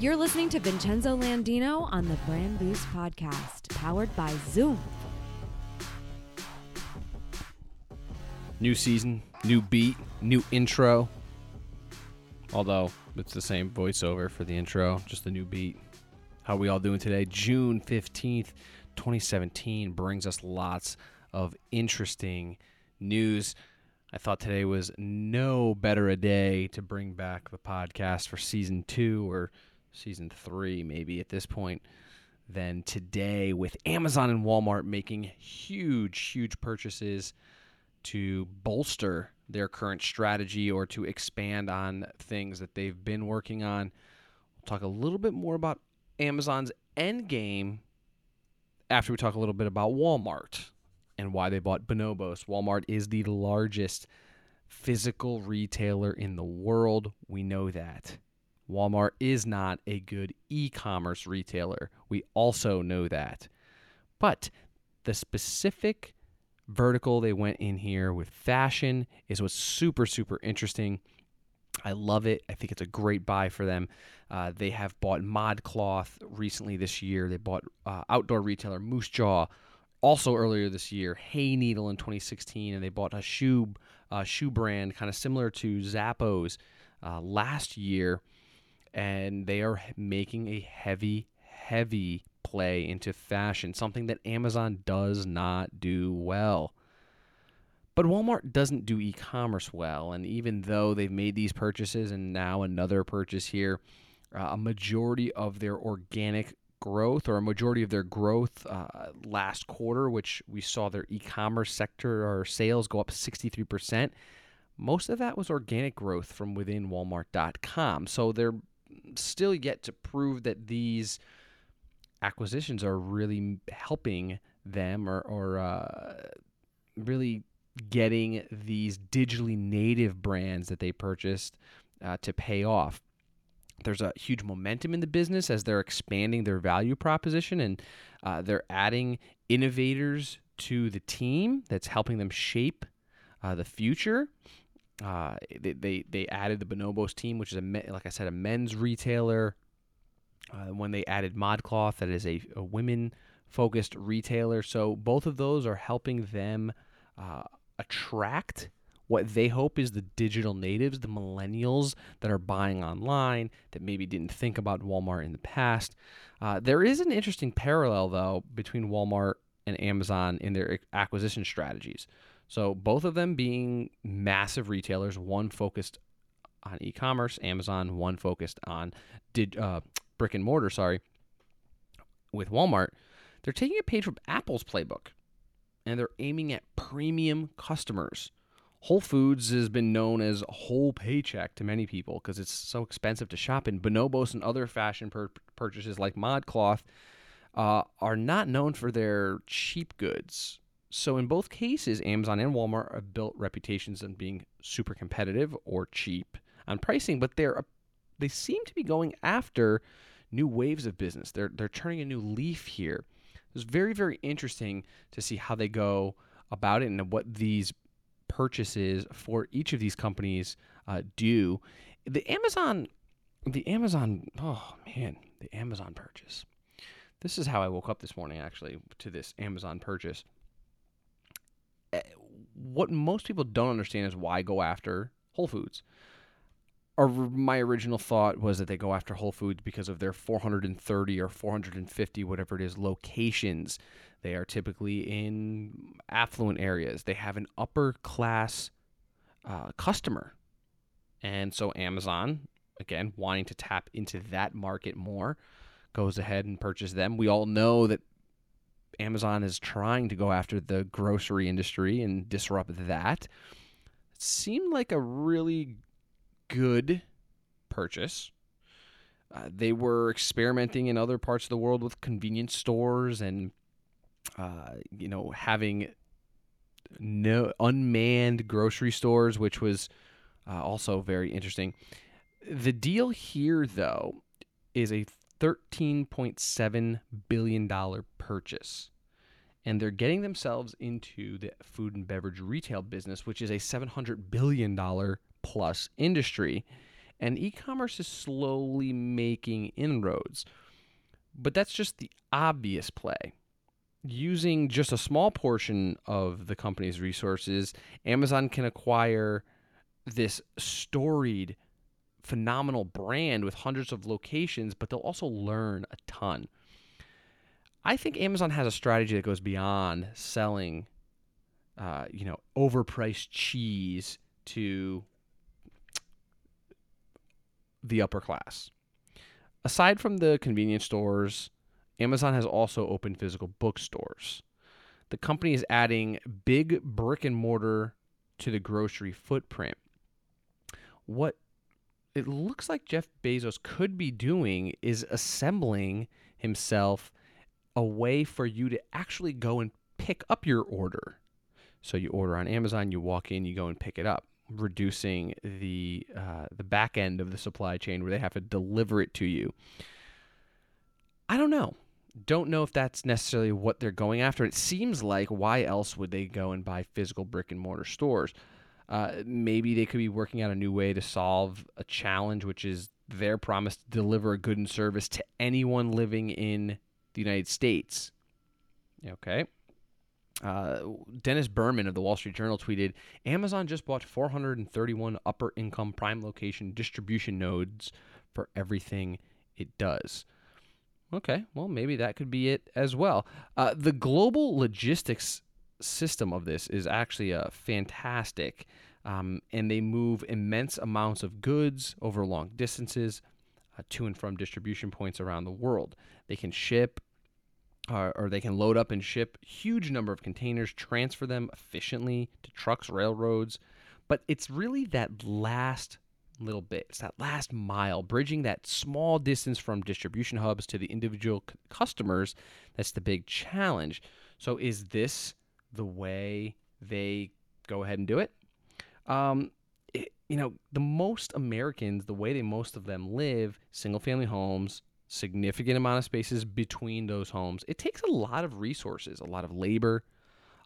You're listening to Vincenzo Landino on the Brand Boost Podcast, powered by Zoom. New season, new beat, new intro. Although it's the same voiceover for the intro, just the new beat. How we all doing today? June 15th, 2017 brings us lots of interesting news. I thought today was no better a day to bring back the podcast for season two or season three, maybe at this point, than today with Amazon and Walmart making huge, huge purchases to bolster their current strategy or to expand on things that they've been working on. We'll talk a little bit more about Amazon's end game after we talk a little bit about Walmart and why they bought Bonobos. Walmart is the largest physical retailer in the world. We know that. Walmart is not a good e commerce retailer. We also know that. But the specific vertical they went in here with fashion is what's super, super interesting. I love it. I think it's a great buy for them. Uh, they have bought ModCloth recently this year. They bought uh, outdoor retailer Moosejaw also earlier this year. Hayneedle in 2016, and they bought a shoe uh, shoe brand kind of similar to Zappos uh, last year, and they are making a heavy, heavy play into fashion, something that Amazon does not do well. But Walmart doesn't do e commerce well. And even though they've made these purchases and now another purchase here, uh, a majority of their organic growth or a majority of their growth uh, last quarter, which we saw their e commerce sector or sales go up 63%, most of that was organic growth from within Walmart.com. So they're still yet to prove that these acquisitions are really helping them or, or uh, really getting these digitally native brands that they purchased uh, to pay off. There's a huge momentum in the business as they're expanding their value proposition and uh, they're adding innovators to the team that's helping them shape uh, the future. Uh, they, they, they added the Bonobos team, which is a like I said, a men's retailer. Uh, when they added ModCloth, that is a, a women focused retailer. So both of those are helping them uh, attract what they hope is the digital natives, the millennials that are buying online that maybe didn't think about Walmart in the past. Uh, there is an interesting parallel, though, between Walmart and Amazon in their acquisition strategies. So, both of them being massive retailers, one focused on e commerce, Amazon, one focused on did, uh, brick and mortar, sorry. With Walmart, they're taking a page from Apple's playbook and they're aiming at premium customers. Whole Foods has been known as whole paycheck to many people because it's so expensive to shop in. Bonobos and other fashion pur- purchases like ModCloth uh, are not known for their cheap goods. So in both cases, Amazon and Walmart have built reputations on being super competitive or cheap on pricing, but they're they seem to be going after new waves of business. They're they're turning a new leaf here. It's very, very interesting to see how they go about it and what these purchases for each of these companies uh, do. The Amazon, the Amazon, oh man, the Amazon purchase. This is how I woke up this morning, actually, to this Amazon purchase. What most people don't understand is why go after Whole Foods or my original thought was that they go after Whole Foods because of their 430 or 450, whatever it is, locations. They are typically in affluent areas. They have an upper class uh, customer. And so Amazon, again, wanting to tap into that market more, goes ahead and purchase them. We all know that Amazon is trying to go after the grocery industry and disrupt that. It seemed like a really good purchase. Uh, they were experimenting in other parts of the world with convenience stores and, uh, you know, having no unmanned grocery stores, which was uh, also very interesting. The deal here, though, is a $13.7 billion purchase. And they're getting themselves into the food and beverage retail business, which is a $700 billion plus industry. and e commerce is slowly making inroads. But that's just the obvious play. Using just a small portion of the company's resources, Amazon can acquire this storied, phenomenal brand with hundreds of locations, but they'll also learn a ton. I think Amazon has a strategy that goes beyond selling, uh, you know, overpriced cheese to the upper class. Aside from the convenience stores, Amazon has also opened physical bookstores. The company is adding big brick and mortar to the grocery footprint. What it looks like Jeff Bezos could be doing is assembling himself a way for you to actually go and pick up your order. So you order on Amazon, you walk in, you go and pick it up, reducing the uh, the back end of the supply chain where they have to deliver it to you. I don't know. Don't know if that's necessarily what they're going after. It seems like why else would they go and buy physical brick and mortar stores? Uh, maybe they could be working out a new way to solve a challenge, which is their promise to deliver a good and service to anyone living in the United States. Okay. Uh, Dennis Berman of the Wall Street Journal tweeted Amazon just bought 431 upper income prime location distribution nodes for everything it does. Okay, well, maybe that could be it as well. Uh, the global logistics system of this is actually a uh, fantastic, um, and they move immense amounts of goods over long distances uh, to and from distribution points around the world. They can ship uh, or they can load up and ship huge number of containers, transfer them efficiently to trucks, railroads. But it's really that last little bit, it's that last mile, bridging that small distance from distribution hubs to the individual c- customers. That's the big challenge. So, is this the way they go ahead and do it? Um, it you know, the most Americans, the way they most of them live, single family homes, significant amount of spaces between those homes. It takes a lot of resources, a lot of labor,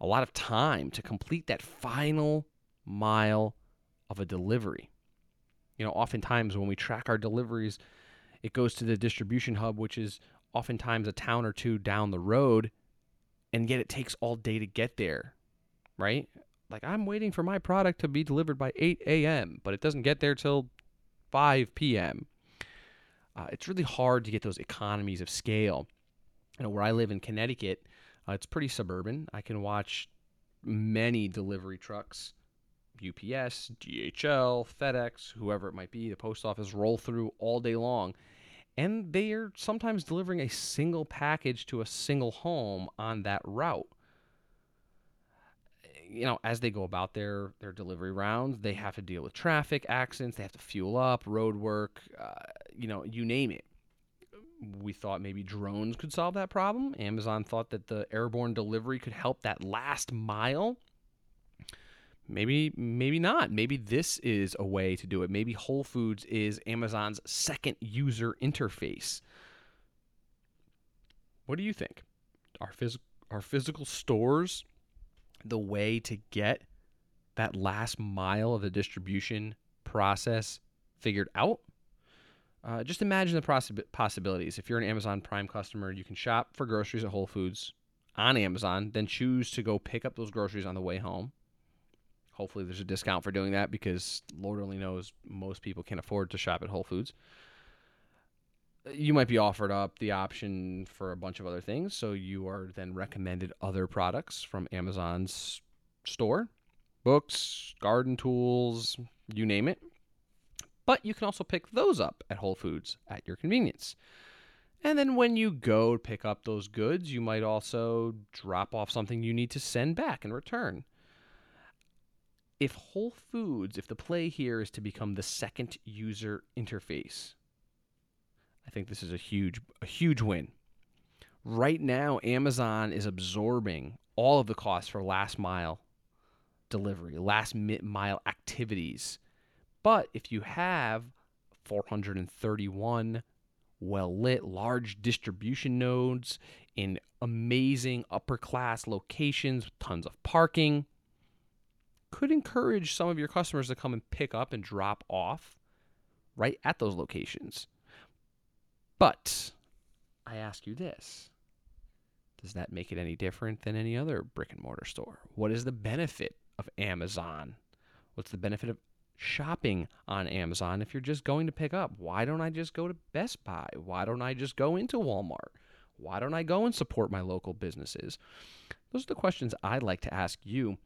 a lot of time to complete that final mile of a delivery. You know, oftentimes when we track our deliveries, it goes to the distribution hub, which is oftentimes a town or two down the road, and yet it takes all day to get there, right? Like I'm waiting for my product to be delivered by 8 a.m., but it doesn't get there till 5 p.m uh, it's really hard to get those economies of scale. You know, where I live in Connecticut, uh, it's pretty suburban. I can watch many delivery trucks, UPS, DHL, FedEx, whoever it might be, the post office roll through all day long. And they are sometimes delivering a single package to a single home on that route you know, as they go about their their delivery rounds, they have to deal with traffic accidents. They have to fuel up, road work, uh, you know, you name it. We thought maybe drones could solve that problem. Amazon thought that the airborne delivery could help that last mile. Maybe, maybe not. Maybe this is a way to do it. Maybe Whole Foods is Amazon's second user interface. What do you think? Are, phys- are physical stores the way to get that last mile of the distribution process figured out. Uh, just imagine the poss- possibilities. If you're an Amazon Prime customer, you can shop for groceries at Whole Foods on Amazon, then choose to go pick up those groceries on the way home. Hopefully, there's a discount for doing that because Lord only knows most people can't afford to shop at Whole Foods you might be offered up the option for a bunch of other things. So you are then recommended other products from Amazon's store books, garden tools, you name it. But you can also pick those up at Whole Foods at your convenience. And then when you go pick up those goods, you might also drop off something you need to send back in return. If Whole Foods, if the play here is to become the second user interface, I think this is a huge a huge win. Right now, Amazon is absorbing all of the costs for last mile delivery, last mile activities. But if you have 431 well lit, large distribution nodes in amazing upper class locations with tons of parking, could encourage some of your customers to come and pick up and drop off right at those locations. But I ask you this does that make it any different than any other brick and mortar store? What is the benefit of Amazon? What's the benefit of shopping on Amazon if you're just going to pick up? Why don't I just go to Best Buy? Why don't I just go into Walmart? Why don't I go and support my local businesses? Those are the questions I'd like to ask you.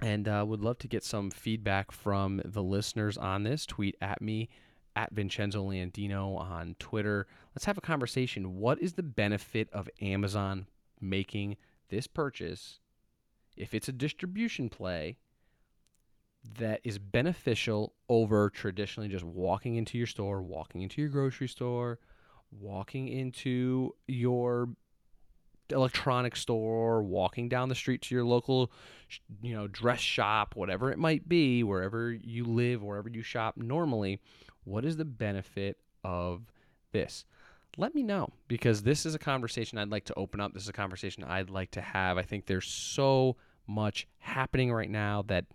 And uh, would love to get some feedback from the listeners on this. Tweet at me at Vincenzo Landino on Twitter. Let's have a conversation. What is the benefit of Amazon making this purchase, if it's a distribution play, that is beneficial over traditionally just walking into your store, walking into your grocery store, walking into your electronics store, walking down the street to your local, you know, dress shop, whatever it might be, wherever you live, wherever you shop normally, what is the benefit of this? Let me know because this is a conversation I'd like to open up. This is a conversation I'd like to have. I think there's so much happening right now that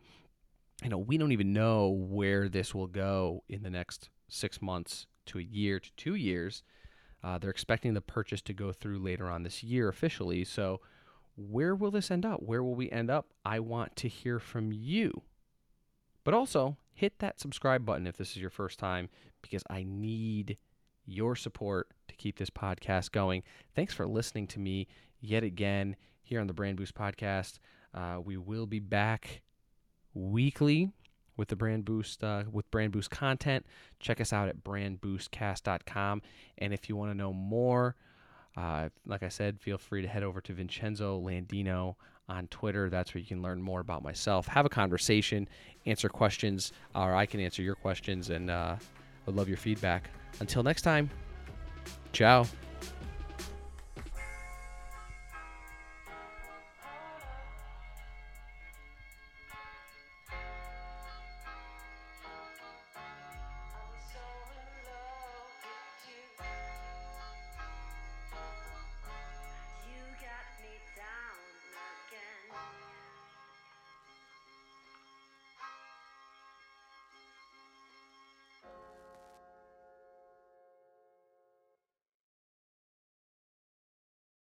you know, we don't even know where this will go in the next 6 months to a year to 2 years. Uh, they're expecting the purchase to go through later on this year officially. So, where will this end up? Where will we end up? I want to hear from you. But also, hit that subscribe button if this is your first time because I need your support to keep this podcast going. Thanks for listening to me yet again here on the Brand Boost podcast. Uh, we will be back weekly with the brand boost uh, with brand boost content. Check us out at brandboostcast.com and if you want to know more uh, like i said feel free to head over to vincenzo landino on twitter. That's where you can learn more about myself have a conversation answer questions or i can answer your questions. And uh, would love your feedback. Until next time ciao